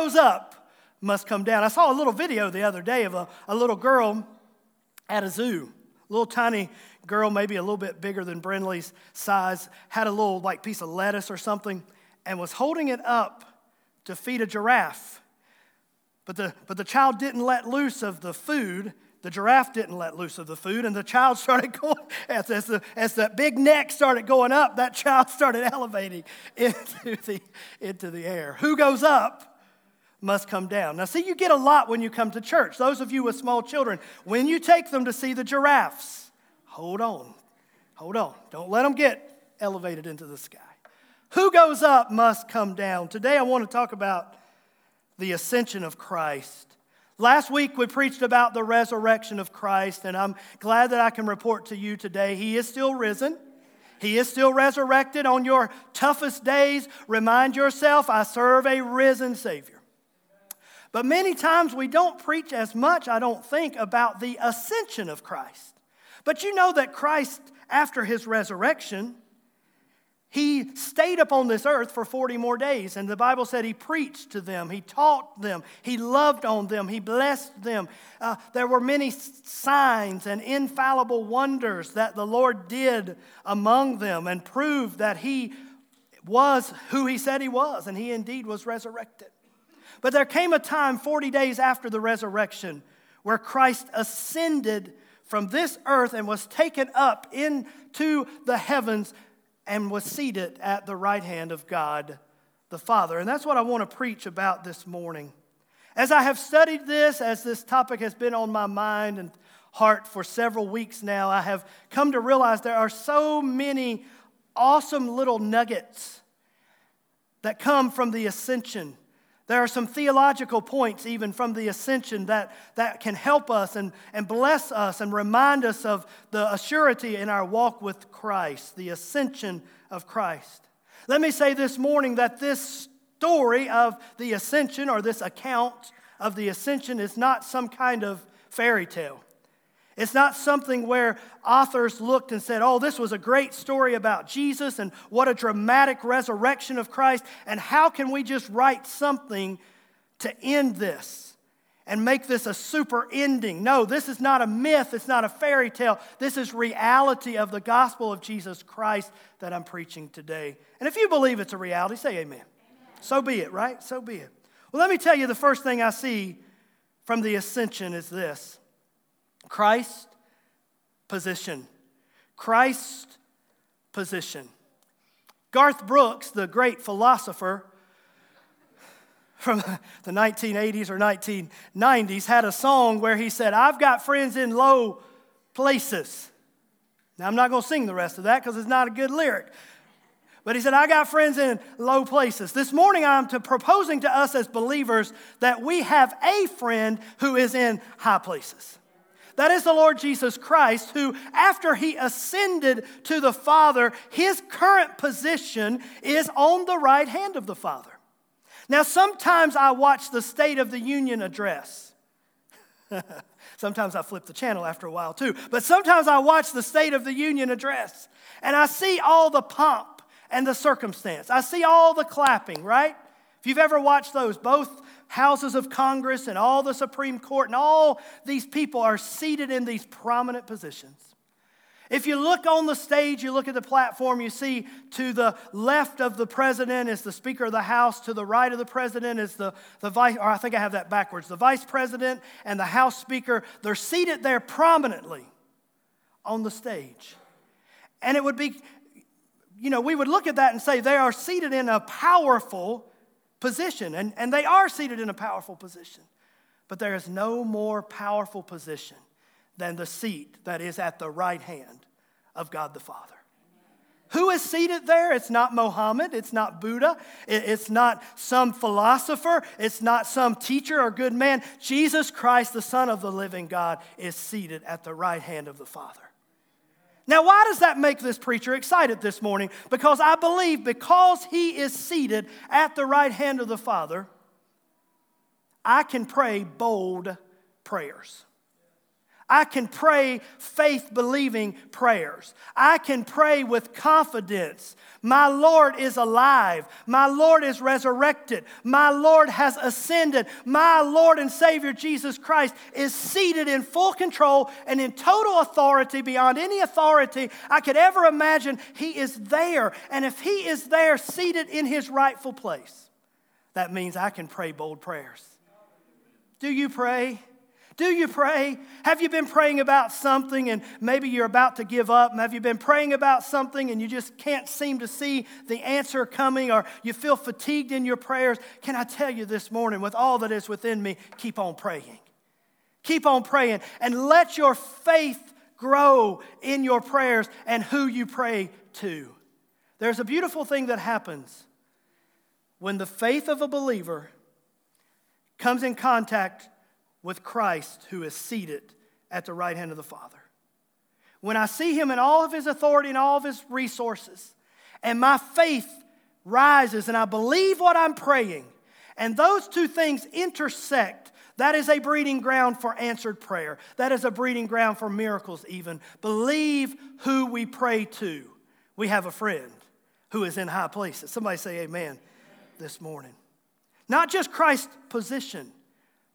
goes up must come down. I saw a little video the other day of a, a little girl at a zoo, a little tiny girl, maybe a little bit bigger than Brindley's size, had a little like piece of lettuce or something, and was holding it up to feed a giraffe. But the, but the child didn't let loose of the food. The giraffe didn't let loose of the food, and the child started going, as, as, the, as the big neck started going up, that child started elevating into the, into the air. Who goes up must come down. Now, see, you get a lot when you come to church. Those of you with small children, when you take them to see the giraffes, hold on, hold on. Don't let them get elevated into the sky. Who goes up must come down. Today, I want to talk about the ascension of Christ. Last week, we preached about the resurrection of Christ, and I'm glad that I can report to you today He is still risen. He is still resurrected on your toughest days. Remind yourself, I serve a risen Savior. But many times we don't preach as much, I don't think, about the ascension of Christ. But you know that Christ, after his resurrection, he stayed upon this earth for 40 more days, and the Bible said he preached to them, he taught them, he loved on them, he blessed them. Uh, there were many signs and infallible wonders that the Lord did among them and proved that he was who he said he was, and he indeed was resurrected. But there came a time, 40 days after the resurrection, where Christ ascended from this earth and was taken up into the heavens and was seated at the right hand of God the Father. And that's what I want to preach about this morning. As I have studied this, as this topic has been on my mind and heart for several weeks now, I have come to realize there are so many awesome little nuggets that come from the ascension there are some theological points, even from the ascension, that, that can help us and, and bless us and remind us of the assurity in our walk with Christ, the ascension of Christ. Let me say this morning that this story of the ascension or this account of the ascension is not some kind of fairy tale. It's not something where authors looked and said, oh, this was a great story about Jesus and what a dramatic resurrection of Christ, and how can we just write something to end this and make this a super ending? No, this is not a myth, it's not a fairy tale. This is reality of the gospel of Jesus Christ that I'm preaching today. And if you believe it's a reality, say amen. amen. So be it, right? So be it. Well, let me tell you the first thing I see from the ascension is this Christ position. Christ position. Garth Brooks, the great philosopher from the 1980s or 1990s, had a song where he said, I've got friends in low places. Now, I'm not going to sing the rest of that because it's not a good lyric. But he said, I got friends in low places. This morning, I'm to proposing to us as believers that we have a friend who is in high places. That is the Lord Jesus Christ, who, after he ascended to the Father, his current position is on the right hand of the Father. Now, sometimes I watch the State of the Union address. sometimes I flip the channel after a while too, but sometimes I watch the State of the Union address and I see all the pomp and the circumstance. I see all the clapping, right? If you've ever watched those, both houses of Congress and all the Supreme Court and all these people are seated in these prominent positions. If you look on the stage, you look at the platform, you see to the left of the president is the Speaker of the House, to the right of the president is the, the vice, or I think I have that backwards, the Vice President and the House Speaker. They're seated there prominently on the stage. And it would be, you know, we would look at that and say they are seated in a powerful position, and, and they are seated in a powerful position. But there is no more powerful position than the seat that is at the right hand of God the Father. Who is seated there? It's not Mohammed. It's not Buddha. It's not some philosopher. It's not some teacher or good man. Jesus Christ, the Son of the living God, is seated at the right hand of the Father. Now, why does that make this preacher excited this morning? Because I believe because he is seated at the right hand of the Father, I can pray bold prayers. I can pray faith believing prayers. I can pray with confidence. My Lord is alive. My Lord is resurrected. My Lord has ascended. My Lord and Savior Jesus Christ is seated in full control and in total authority beyond any authority I could ever imagine. He is there. And if He is there, seated in His rightful place, that means I can pray bold prayers. Do you pray? Do you pray? Have you been praying about something and maybe you're about to give up? Have you been praying about something and you just can't seem to see the answer coming or you feel fatigued in your prayers? Can I tell you this morning, with all that is within me, keep on praying. Keep on praying and let your faith grow in your prayers and who you pray to. There's a beautiful thing that happens when the faith of a believer comes in contact with Christ who is seated at the right hand of the Father. When I see him in all of his authority and all of his resources, and my faith rises and I believe what I'm praying, and those two things intersect, that is a breeding ground for answered prayer. That is a breeding ground for miracles, even. Believe who we pray to. We have a friend who is in high places. Somebody say amen this morning. Not just Christ's position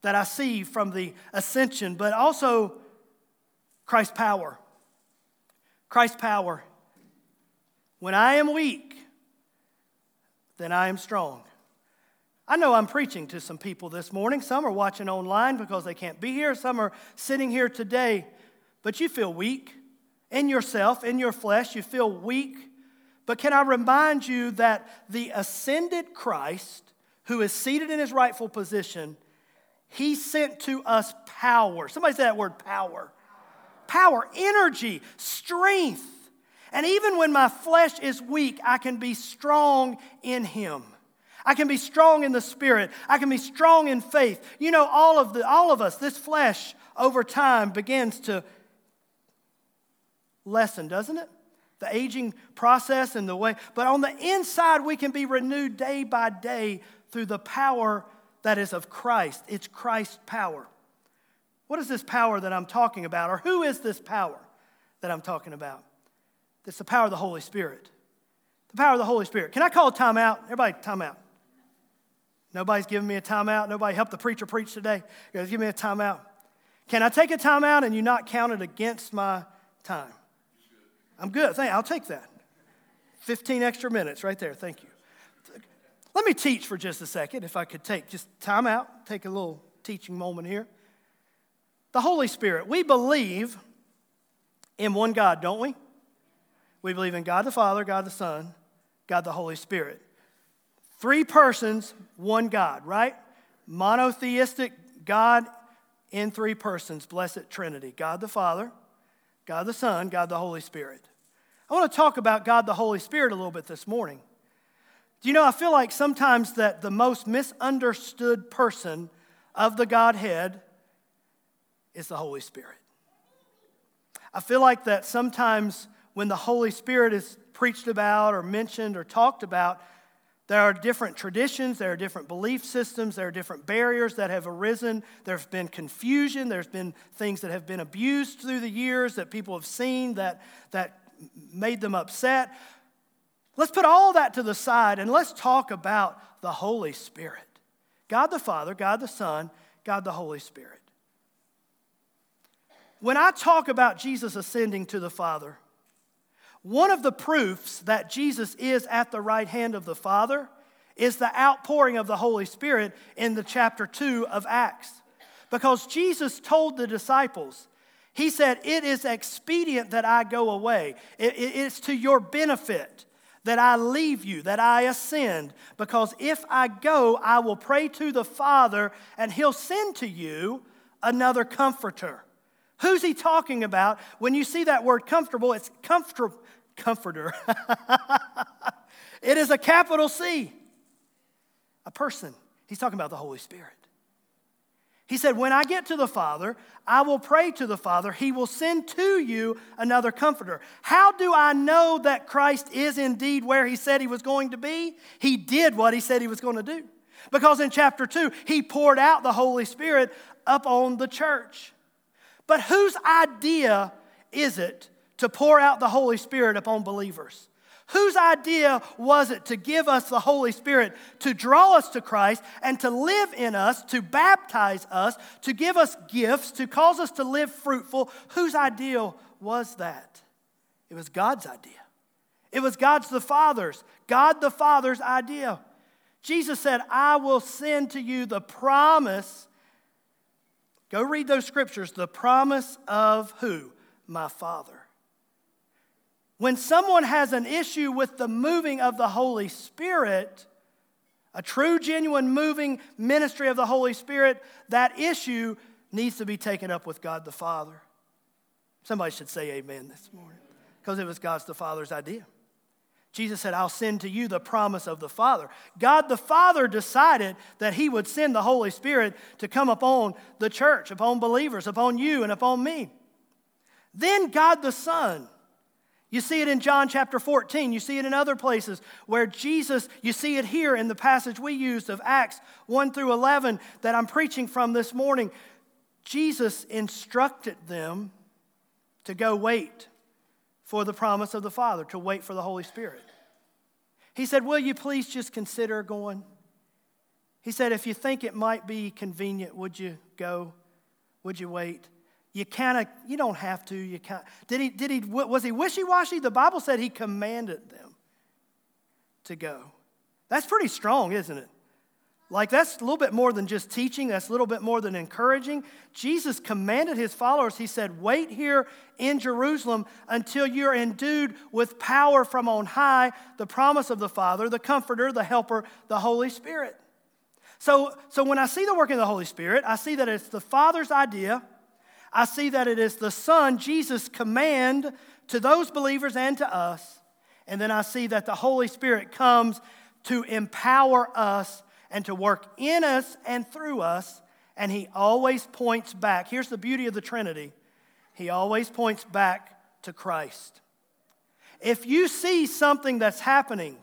that I see from the ascension, but also Christ's power. Christ's power. When I am weak, then I am strong. I know I'm preaching to some people this morning. Some are watching online because they can't be here. Some are sitting here today, but you feel weak in yourself, in your flesh. You feel weak. But can I remind you that the ascended Christ, who is seated in his rightful position, he sent to us power. Somebody say that word power. Power, energy, strength. And even when my flesh is weak, I can be strong in Him. I can be strong in the Spirit. I can be strong in faith. You know, all of, the, all of us, this flesh over time begins to lessen, doesn't it? The aging process and the way. But on the inside, we can be renewed day by day through the power that is of Christ. It's Christ's power. What is this power that I'm talking about? Or who is this power that I'm talking about? It's the power of the Holy Spirit. The power of the Holy Spirit. Can I call a timeout? Everybody, timeout. Nobody's giving me a timeout. Nobody helped the preacher preach today. Guys, give me a timeout. Can I take a timeout and you not count it against my time? I'm good. Thank, I'll take that. 15 extra minutes right there. Thank you. Let me teach for just a second, if I could take just time out, take a little teaching moment here. The Holy Spirit. We believe in one God, don't we? We believe in God the Father, God the Son, God the Holy Spirit. Three persons, one God, right? Monotheistic God in three persons, blessed Trinity God the Father, God the Son, God the Holy Spirit. I want to talk about God the Holy Spirit a little bit this morning. Do you know, I feel like sometimes that the most misunderstood person of the Godhead is the Holy Spirit. I feel like that sometimes when the Holy Spirit is preached about or mentioned or talked about, there are different traditions, there are different belief systems, there are different barriers that have arisen. There's been confusion, there's been things that have been abused through the years that people have seen that, that made them upset. Let's put all that to the side and let's talk about the Holy Spirit God the Father, God the Son, God the Holy Spirit. When I talk about Jesus ascending to the Father, one of the proofs that Jesus is at the right hand of the Father is the outpouring of the Holy Spirit in the chapter 2 of Acts. Because Jesus told the disciples, He said, It is expedient that I go away, it's to your benefit that I leave you, that I ascend, because if I go, I will pray to the Father, and He'll send to you another comforter. Who's He talking about? When you see that word comfortable, it's comfort, comforter. it is a capital C, a person. He's talking about the Holy Spirit. He said, When I get to the Father, I will pray to the Father. He will send to you another comforter. How do I know that Christ is indeed where he said he was going to be? He did what he said he was going to do. Because in chapter 2, he poured out the Holy Spirit up on the church. But whose idea is it to pour out the Holy Spirit upon believers? Whose idea was it to give us the Holy Spirit, to draw us to Christ, and to live in us, to baptize us, to give us gifts, to cause us to live fruitful? Whose idea was that? It was God's idea. It was God's the Father's, God the Father's idea. Jesus said, I will send to you the promise. Go read those scriptures. The promise of who? My Father. When someone has an issue with the moving of the Holy Spirit, a true, genuine moving ministry of the Holy Spirit, that issue needs to be taken up with God the Father. Somebody should say amen this morning because it was God's the Father's idea. Jesus said, I'll send to you the promise of the Father. God the Father decided that He would send the Holy Spirit to come upon the church, upon believers, upon you, and upon me. Then God the Son you see it in John chapter 14. You see it in other places where Jesus, you see it here in the passage we used of Acts 1 through 11 that I'm preaching from this morning. Jesus instructed them to go wait for the promise of the Father, to wait for the Holy Spirit. He said, Will you please just consider going? He said, If you think it might be convenient, would you go? Would you wait? You kind of you don't have to you kind did he did he was he wishy-washy? The bible said he commanded them to go. That's pretty strong isn't it? Like that's a little bit more than just teaching that's a little bit more than encouraging. Jesus commanded his followers. He said wait here in jerusalem until you're endued with power from on high the promise of the father the comforter the helper the holy spirit. So so when i see the work of the holy spirit i see that it's the father's idea I see that it is the Son, Jesus' command to those believers and to us. And then I see that the Holy Spirit comes to empower us and to work in us and through us. And He always points back. Here's the beauty of the Trinity He always points back to Christ. If you see something that's happening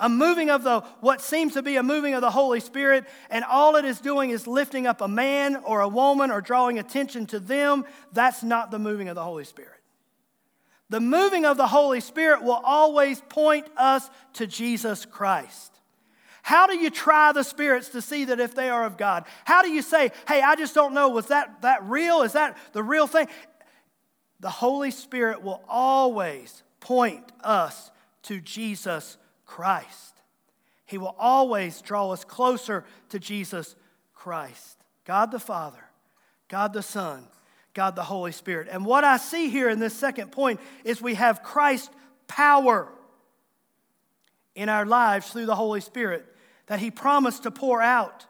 a moving of the what seems to be a moving of the Holy Spirit, and all it is doing is lifting up a man or a woman or drawing attention to them, that's not the moving of the Holy Spirit. The moving of the Holy Spirit will always point us to Jesus Christ. How do you try the spirits to see that if they are of God? How do you say, hey, I just don't know, was that, that real? Is that the real thing? The Holy Spirit will always point us to Jesus Christ. He will always draw us closer to Jesus Christ. God the Father, God the Son, God the Holy Spirit. And what I see here in this second point is we have Christ's power in our lives through the Holy Spirit that He promised to pour out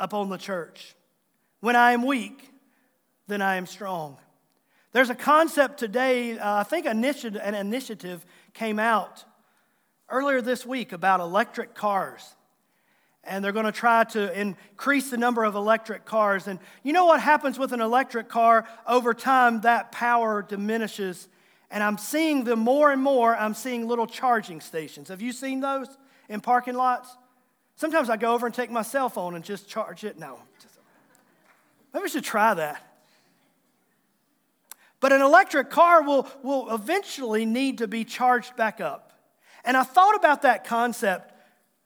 upon the church. When I am weak, then I am strong. There's a concept today, uh, I think an initiative came out earlier this week about electric cars. And they're going to try to increase the number of electric cars. And you know what happens with an electric car? Over time, that power diminishes. And I'm seeing them more and more. I'm seeing little charging stations. Have you seen those in parking lots? Sometimes I go over and take my cell phone and just charge it. No. Maybe we should try that. But an electric car will, will eventually need to be charged back up. And I thought about that concept.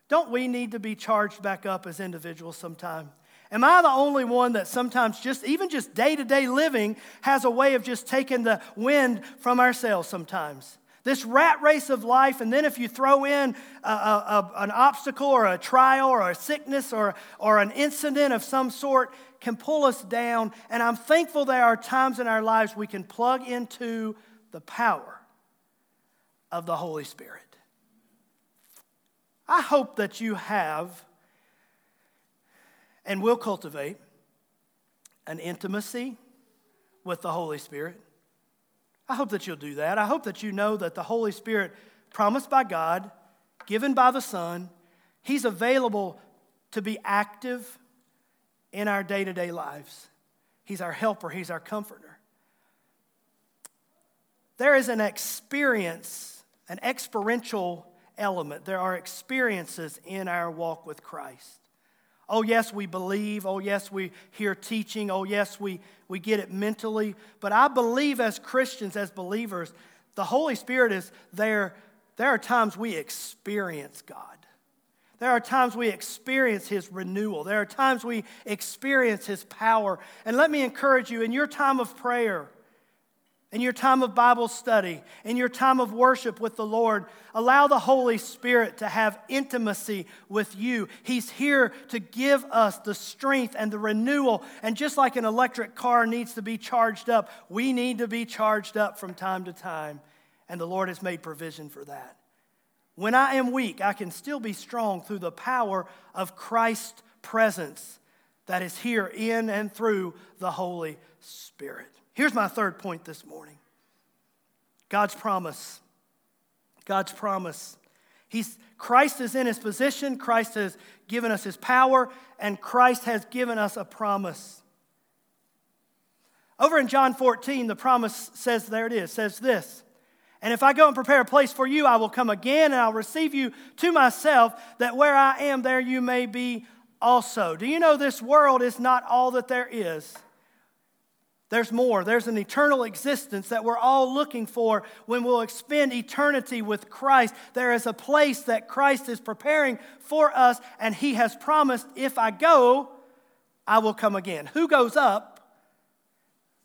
Don't we need to be charged back up as individuals sometime? Am I the only one that sometimes just, even just day to day living, has a way of just taking the wind from ourselves sometimes? This rat race of life, and then if you throw in a, a, a, an obstacle or a trial or a sickness or, or an incident of some sort, can pull us down. And I'm thankful there are times in our lives we can plug into the power of the Holy Spirit. I hope that you have and will cultivate an intimacy with the Holy Spirit. I hope that you'll do that. I hope that you know that the Holy Spirit, promised by God, given by the Son, He's available to be active in our day to day lives. He's our helper, He's our comforter. There is an experience, an experiential element. There are experiences in our walk with Christ. Oh, yes, we believe. Oh, yes, we hear teaching. Oh, yes, we, we get it mentally. But I believe as Christians, as believers, the Holy Spirit is there. There are times we experience God. There are times we experience His renewal. There are times we experience His power. And let me encourage you in your time of prayer, in your time of Bible study, in your time of worship with the Lord, allow the Holy Spirit to have intimacy with you. He's here to give us the strength and the renewal. And just like an electric car needs to be charged up, we need to be charged up from time to time. And the Lord has made provision for that. When I am weak, I can still be strong through the power of Christ's presence that is here in and through the Holy Spirit. Here's my third point this morning God's promise. God's promise. He's, Christ is in his position, Christ has given us his power, and Christ has given us a promise. Over in John 14, the promise says, there it is, says this. And if I go and prepare a place for you, I will come again and I'll receive you to myself, that where I am, there you may be also. Do you know this world is not all that there is? There's more. There's an eternal existence that we're all looking for when we'll spend eternity with Christ. There is a place that Christ is preparing for us, and He has promised, if I go, I will come again. Who goes up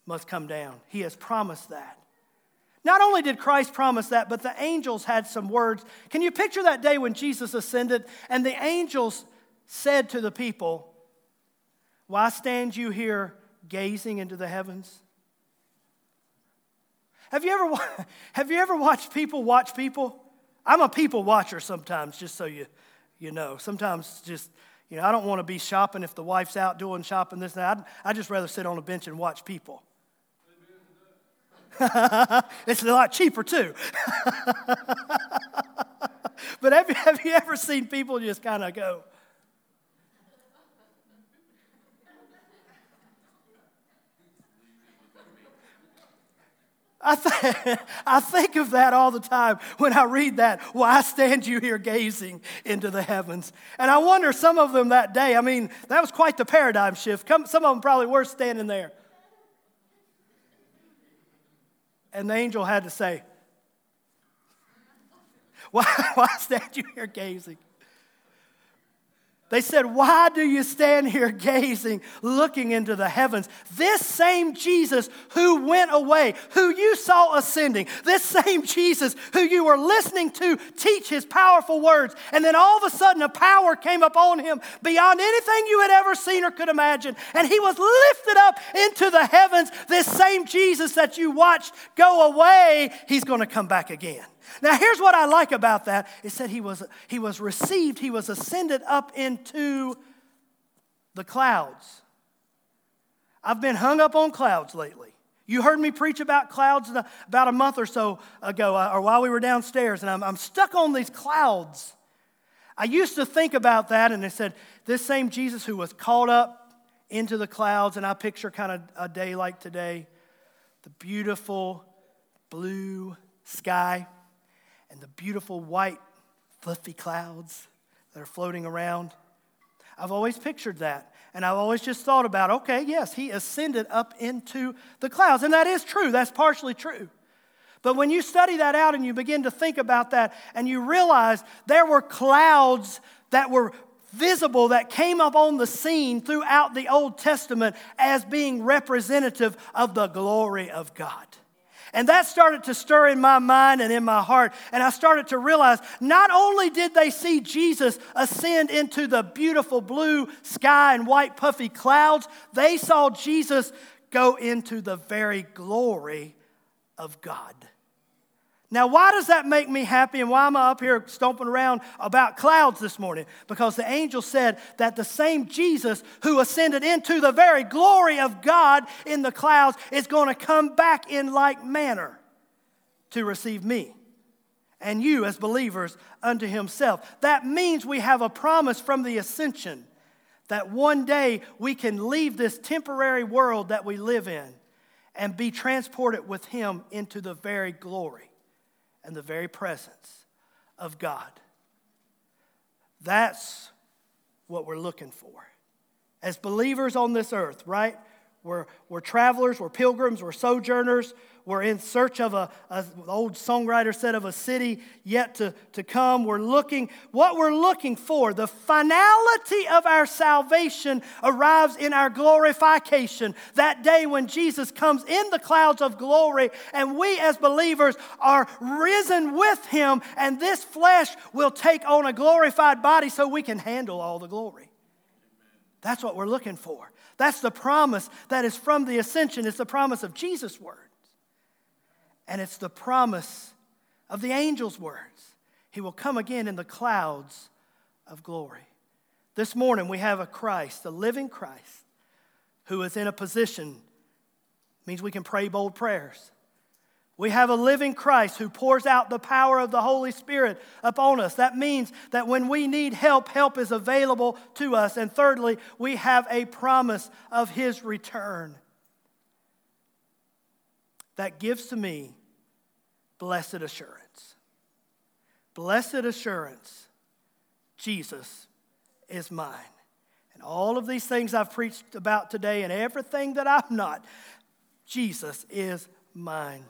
must come down. He has promised that. Not only did Christ promise that, but the angels had some words. Can you picture that day when Jesus ascended and the angels said to the people, Why stand you here? Gazing into the heavens? Have you ever, have you ever watched people watch people? I'm a people watcher sometimes, just so you, you know. Sometimes just, you know, I don't want to be shopping if the wife's out doing shopping this and that. I'd, I'd just rather sit on a bench and watch people. it's a lot cheaper too. but have have you ever seen people just kind of go, I, th- I think of that all the time when I read that. Why stand you here gazing into the heavens? And I wonder, some of them that day, I mean, that was quite the paradigm shift. Some of them probably were standing there. And the angel had to say, Why, why stand you here gazing? They said, Why do you stand here gazing, looking into the heavens? This same Jesus who went away, who you saw ascending, this same Jesus who you were listening to teach his powerful words, and then all of a sudden a power came upon him beyond anything you had ever seen or could imagine, and he was lifted up into the heavens. This same Jesus that you watched go away, he's going to come back again. Now, here's what I like about that. It said he was, he was received, he was ascended up into the clouds. I've been hung up on clouds lately. You heard me preach about clouds about a month or so ago, uh, or while we were downstairs, and I'm, I'm stuck on these clouds. I used to think about that, and they said, this same Jesus who was caught up into the clouds, and I picture kind of a day like today the beautiful blue sky and the beautiful white, fluffy clouds that are floating around. I've always pictured that. And I've always just thought about, okay, yes, he ascended up into the clouds. And that is true, that's partially true. But when you study that out and you begin to think about that and you realize there were clouds that were visible that came up on the scene throughout the Old Testament as being representative of the glory of God. And that started to stir in my mind and in my heart. And I started to realize not only did they see Jesus ascend into the beautiful blue sky and white puffy clouds, they saw Jesus go into the very glory of God. Now, why does that make me happy and why am I up here stomping around about clouds this morning? Because the angel said that the same Jesus who ascended into the very glory of God in the clouds is going to come back in like manner to receive me and you as believers unto himself. That means we have a promise from the ascension that one day we can leave this temporary world that we live in and be transported with him into the very glory and the very presence of God. That's what we're looking for. as believers on this earth, right? We're, we're travelers, we're pilgrims, we're sojourners, we're in search of a, a old songwriter said, of a city yet to, to come. We're looking, what we're looking for, the finality of our salvation arrives in our glorification. That day when Jesus comes in the clouds of glory, and we as believers are risen with him, and this flesh will take on a glorified body so we can handle all the glory. That's what we're looking for. That's the promise that is from the ascension. It's the promise of Jesus' words. And it's the promise of the angel's words. He will come again in the clouds of glory. This morning we have a Christ, a living Christ, who is in a position, means we can pray bold prayers. We have a living Christ who pours out the power of the Holy Spirit upon us. That means that when we need help, help is available to us. And thirdly, we have a promise of His return that gives to me blessed assurance. Blessed assurance, Jesus is mine. And all of these things I've preached about today and everything that I'm not, Jesus is mine.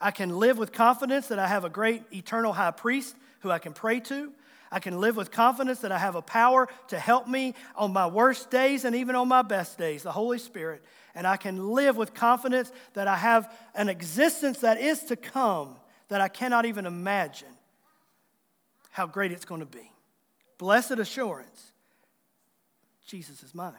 I can live with confidence that I have a great eternal high priest who I can pray to. I can live with confidence that I have a power to help me on my worst days and even on my best days, the Holy Spirit. And I can live with confidence that I have an existence that is to come that I cannot even imagine how great it's going to be. Blessed assurance Jesus is mine.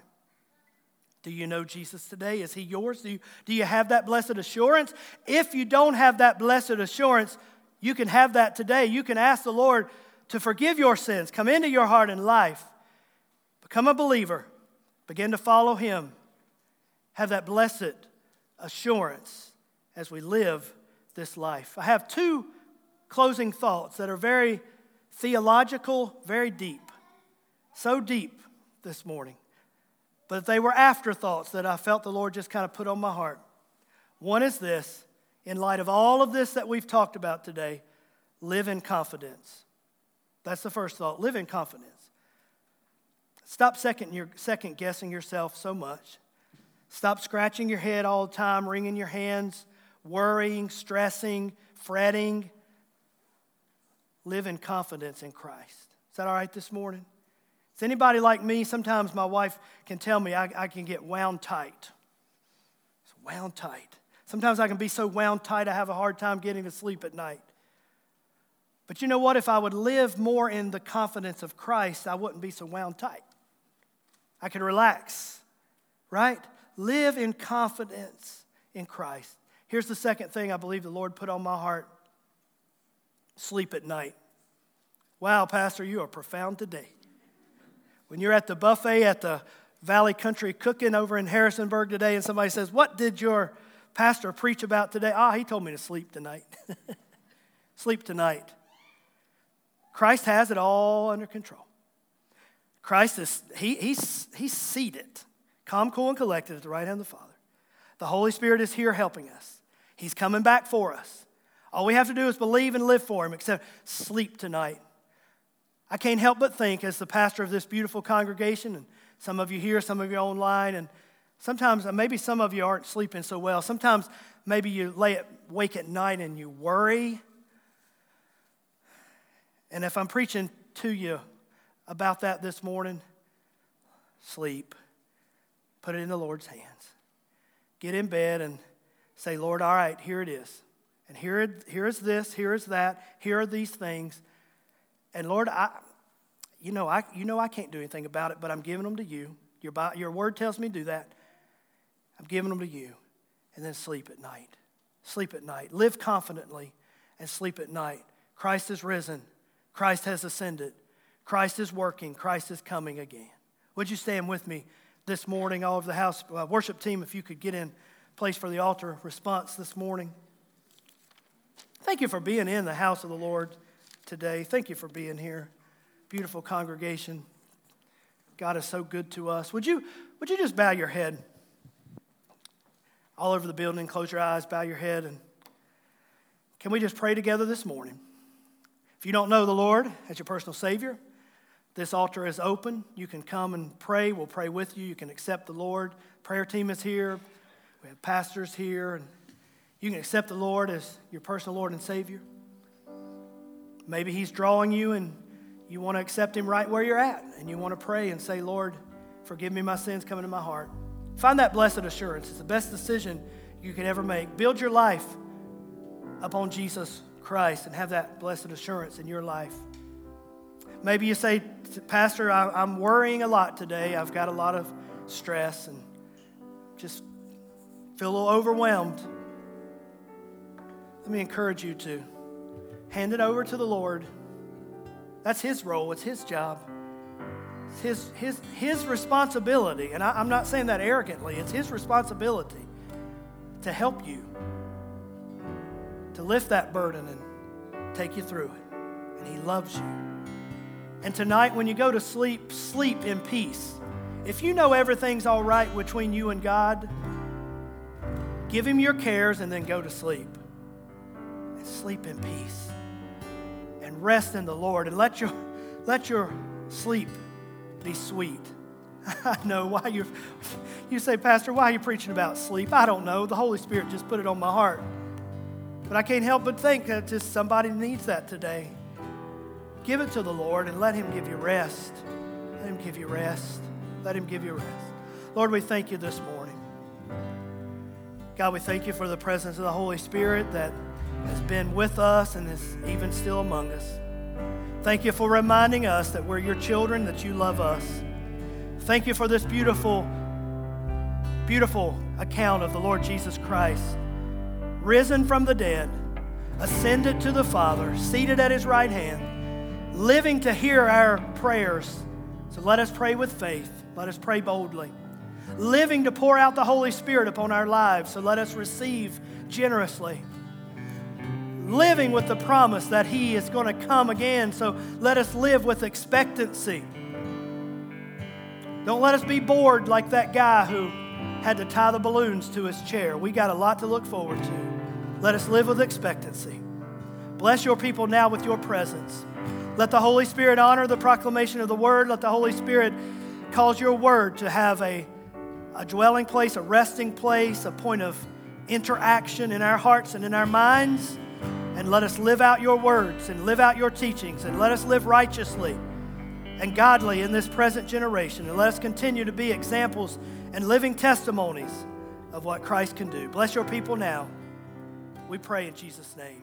Do you know Jesus today? Is he yours? Do you, do you have that blessed assurance? If you don't have that blessed assurance, you can have that today. You can ask the Lord to forgive your sins, come into your heart and life, become a believer, begin to follow him. Have that blessed assurance as we live this life. I have two closing thoughts that are very theological, very deep. So deep this morning but they were afterthoughts that I felt the Lord just kind of put on my heart. One is this in light of all of this that we've talked about today, live in confidence. That's the first thought live in confidence. Stop second, your, second guessing yourself so much. Stop scratching your head all the time, wringing your hands, worrying, stressing, fretting. Live in confidence in Christ. Is that all right this morning? Is anybody like me? Sometimes my wife can tell me I, I can get wound tight. It's wound tight. Sometimes I can be so wound tight I have a hard time getting to sleep at night. But you know what? If I would live more in the confidence of Christ, I wouldn't be so wound tight. I could relax, right? Live in confidence in Christ. Here's the second thing I believe the Lord put on my heart sleep at night. Wow, Pastor, you are profound today. When you're at the buffet at the Valley Country Cooking over in Harrisonburg today, and somebody says, What did your pastor preach about today? Ah, he told me to sleep tonight. sleep tonight. Christ has it all under control. Christ is, he, he's, he's seated, calm, cool, and collected at the right hand of the Father. The Holy Spirit is here helping us. He's coming back for us. All we have to do is believe and live for Him, except sleep tonight. I can't help but think, as the pastor of this beautiful congregation, and some of you here, some of you online, and sometimes uh, maybe some of you aren't sleeping so well. Sometimes maybe you lay at, wake at night and you worry. And if I'm preaching to you about that this morning, sleep. Put it in the Lord's hands. Get in bed and say, Lord, all right, here it is. And here, here is this, here is that, here are these things. And Lord, I, you know, I, you know I can't do anything about it, but I'm giving them to you. Your, your word tells me to do that. I'm giving them to you. And then sleep at night. Sleep at night. Live confidently and sleep at night. Christ is risen. Christ has ascended. Christ is working. Christ is coming again. Would you stand with me this morning, all over the house? Uh, worship team, if you could get in place for the altar response this morning. Thank you for being in the house of the Lord today. Thank you for being here. Beautiful congregation. God is so good to us. Would you, would you just bow your head all over the building, close your eyes, bow your head, and can we just pray together this morning? If you don't know the Lord as your personal Savior, This altar is open. You can come and pray. We'll pray with you. You can accept the Lord. Prayer team is here. We have pastors here. And you can accept the Lord as your personal Lord and Savior. Maybe He's drawing you and you want to accept Him right where you're at. And you want to pray and say, Lord, forgive me my sins coming into my heart. Find that blessed assurance. It's the best decision you can ever make. Build your life upon Jesus Christ and have that blessed assurance in your life. Maybe you say, Pastor, I'm worrying a lot today. I've got a lot of stress and just feel a little overwhelmed. Let me encourage you to hand it over to the Lord. That's His role, it's His job. It's His, his, his responsibility. And I, I'm not saying that arrogantly, it's His responsibility to help you, to lift that burden and take you through it. And He loves you. And tonight, when you go to sleep, sleep in peace. If you know everything's all right between you and God, give Him your cares and then go to sleep. And sleep in peace. And rest in the Lord. And let your, let your sleep be sweet. I know why you you say, Pastor, why are you preaching about sleep? I don't know. The Holy Spirit just put it on my heart. But I can't help but think that just somebody needs that today. Give it to the Lord and let Him give you rest. Let Him give you rest. Let Him give you rest. Lord, we thank you this morning. God, we thank you for the presence of the Holy Spirit that has been with us and is even still among us. Thank you for reminding us that we're your children, that you love us. Thank you for this beautiful, beautiful account of the Lord Jesus Christ, risen from the dead, ascended to the Father, seated at his right hand living to hear our prayers. So let us pray with faith. Let us pray boldly. Living to pour out the Holy Spirit upon our lives. So let us receive generously. Living with the promise that He is going to come again. So let us live with expectancy. Don't let us be bored like that guy who had to tie the balloons to his chair. We got a lot to look forward to. Let us live with expectancy. Bless your people now with your presence. Let the Holy Spirit honor the proclamation of the word. Let the Holy Spirit cause your word to have a, a dwelling place, a resting place, a point of interaction in our hearts and in our minds. And let us live out your words and live out your teachings and let us live righteously and godly in this present generation. And let us continue to be examples and living testimonies of what Christ can do. Bless your people now. We pray in Jesus' name.